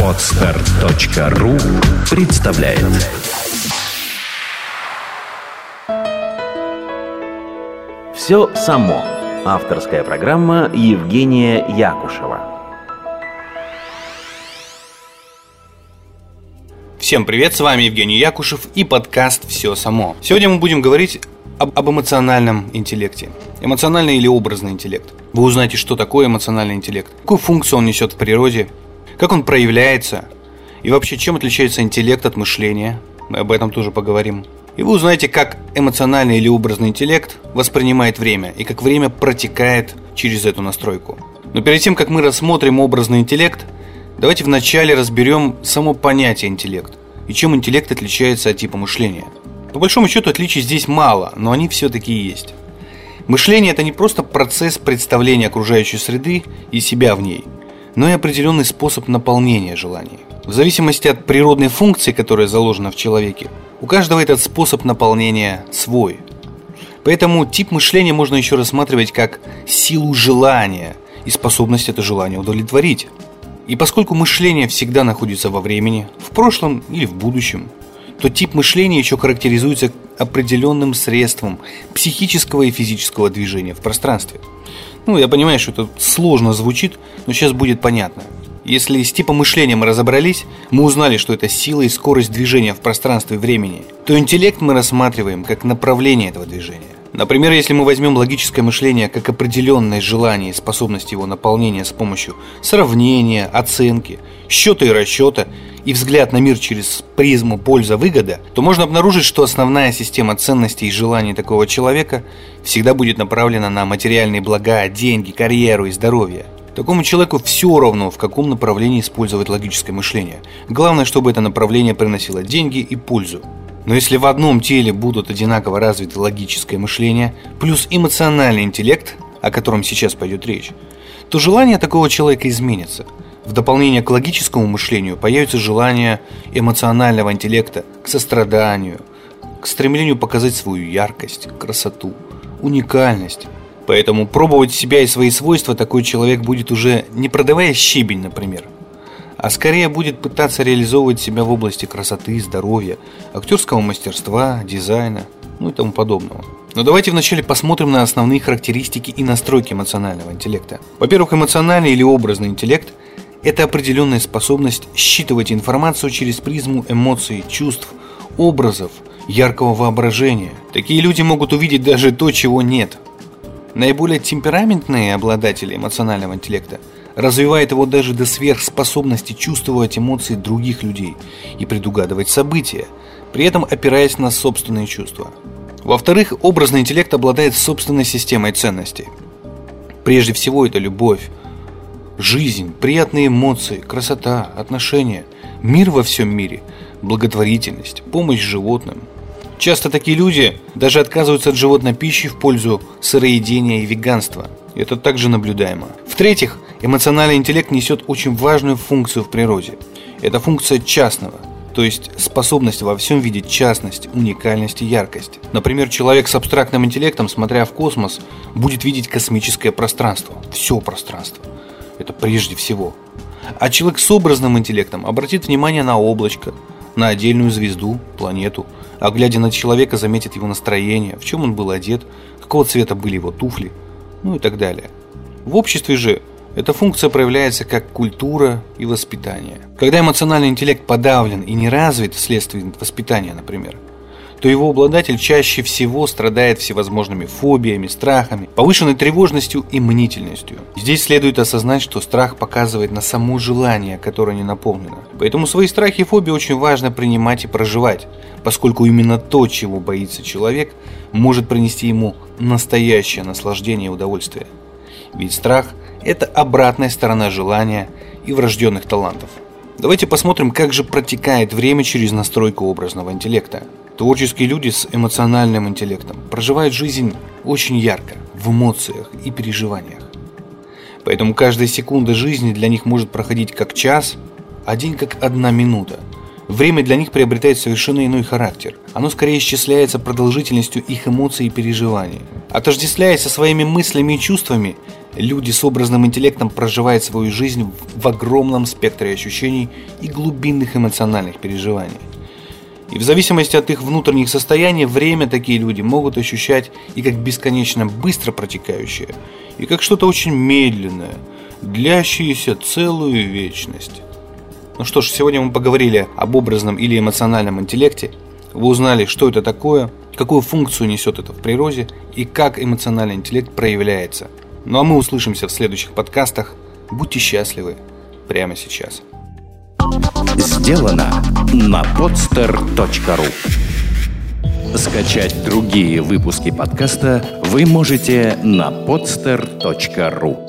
Отстар.ру представляет Все само. Авторская программа Евгения Якушева. Всем привет, с вами Евгений Якушев и подкаст «Все само». Сегодня мы будем говорить об, об эмоциональном интеллекте. Эмоциональный или образный интеллект. Вы узнаете, что такое эмоциональный интеллект, какую функцию он несет в природе, как он проявляется и вообще чем отличается интеллект от мышления. Мы об этом тоже поговорим. И вы узнаете, как эмоциональный или образный интеллект воспринимает время и как время протекает через эту настройку. Но перед тем, как мы рассмотрим образный интеллект, давайте вначале разберем само понятие интеллект и чем интеллект отличается от типа мышления. По большому счету отличий здесь мало, но они все-таки есть. Мышление – это не просто процесс представления окружающей среды и себя в ней, но и определенный способ наполнения желаний. В зависимости от природной функции, которая заложена в человеке, у каждого этот способ наполнения свой. Поэтому тип мышления можно еще рассматривать как силу желания и способность это желание удовлетворить. И поскольку мышление всегда находится во времени, в прошлом или в будущем, то тип мышления еще характеризуется определенным средством психического и физического движения в пространстве. Ну, я понимаю, что это сложно звучит, но сейчас будет понятно. Если с типом мышления мы разобрались, мы узнали, что это сила и скорость движения в пространстве и времени, то интеллект мы рассматриваем как направление этого движения. Например, если мы возьмем логическое мышление как определенное желание и способность его наполнения с помощью сравнения, оценки, счета и расчета и взгляд на мир через призму польза-выгода, то можно обнаружить, что основная система ценностей и желаний такого человека всегда будет направлена на материальные блага, деньги, карьеру и здоровье. Такому человеку все равно, в каком направлении использовать логическое мышление. Главное, чтобы это направление приносило деньги и пользу. Но если в одном теле будут одинаково развиты логическое мышление плюс эмоциональный интеллект, о котором сейчас пойдет речь, то желание такого человека изменится. В дополнение к логическому мышлению появится желание эмоционального интеллекта к состраданию, к стремлению показать свою яркость, красоту, уникальность. Поэтому пробовать себя и свои свойства такой человек будет уже не продавая щебень, например – а скорее будет пытаться реализовывать себя в области красоты, здоровья, актерского мастерства, дизайна, ну и тому подобного. Но давайте вначале посмотрим на основные характеристики и настройки эмоционального интеллекта. Во-первых, эмоциональный или образный интеллект – это определенная способность считывать информацию через призму эмоций, чувств, образов, яркого воображения. Такие люди могут увидеть даже то, чего нет. Наиболее темпераментные обладатели эмоционального интеллекта – развивает его даже до сверхспособности чувствовать эмоции других людей и предугадывать события, при этом опираясь на собственные чувства. Во-вторых, образный интеллект обладает собственной системой ценностей. Прежде всего это любовь, жизнь, приятные эмоции, красота, отношения, мир во всем мире, благотворительность, помощь животным. Часто такие люди даже отказываются от животной пищи в пользу сыроедения и веганства. Это также наблюдаемо. В-третьих, Эмоциональный интеллект несет очень важную функцию в природе. Это функция частного, то есть способность во всем видеть частность, уникальность и яркость. Например, человек с абстрактным интеллектом, смотря в космос, будет видеть космическое пространство, все пространство. Это прежде всего. А человек с образным интеллектом обратит внимание на облачко, на отдельную звезду, планету, а глядя на человека заметит его настроение, в чем он был одет, какого цвета были его туфли, ну и так далее. В обществе же эта функция проявляется как культура и воспитание. Когда эмоциональный интеллект подавлен и не развит вследствие воспитания, например, то его обладатель чаще всего страдает всевозможными фобиями, страхами, повышенной тревожностью и мнительностью. Здесь следует осознать, что страх показывает на само желание, которое не наполнено. Поэтому свои страхи и фобии очень важно принимать и проживать, поскольку именно то, чего боится человек, может принести ему настоящее наслаждение и удовольствие. Ведь страх – это обратная сторона желания и врожденных талантов. Давайте посмотрим, как же протекает время через настройку образного интеллекта. Творческие люди с эмоциональным интеллектом проживают жизнь очень ярко, в эмоциях и переживаниях. Поэтому каждая секунда жизни для них может проходить как час, а день как одна минута. Время для них приобретает совершенно иной характер. Оно скорее исчисляется продолжительностью их эмоций и переживаний. Отождествляясь со своими мыслями и чувствами, Люди с образным интеллектом проживают свою жизнь в огромном спектре ощущений и глубинных эмоциональных переживаний. И в зависимости от их внутренних состояний, время такие люди могут ощущать и как бесконечно быстро протекающее, и как что-то очень медленное, длящееся целую вечность. Ну что ж, сегодня мы поговорили об образном или эмоциональном интеллекте. Вы узнали, что это такое, какую функцию несет это в природе и как эмоциональный интеллект проявляется – ну а мы услышимся в следующих подкастах. Будьте счастливы прямо сейчас. Сделано на podster.ru Скачать другие выпуски подкаста вы можете на podster.ru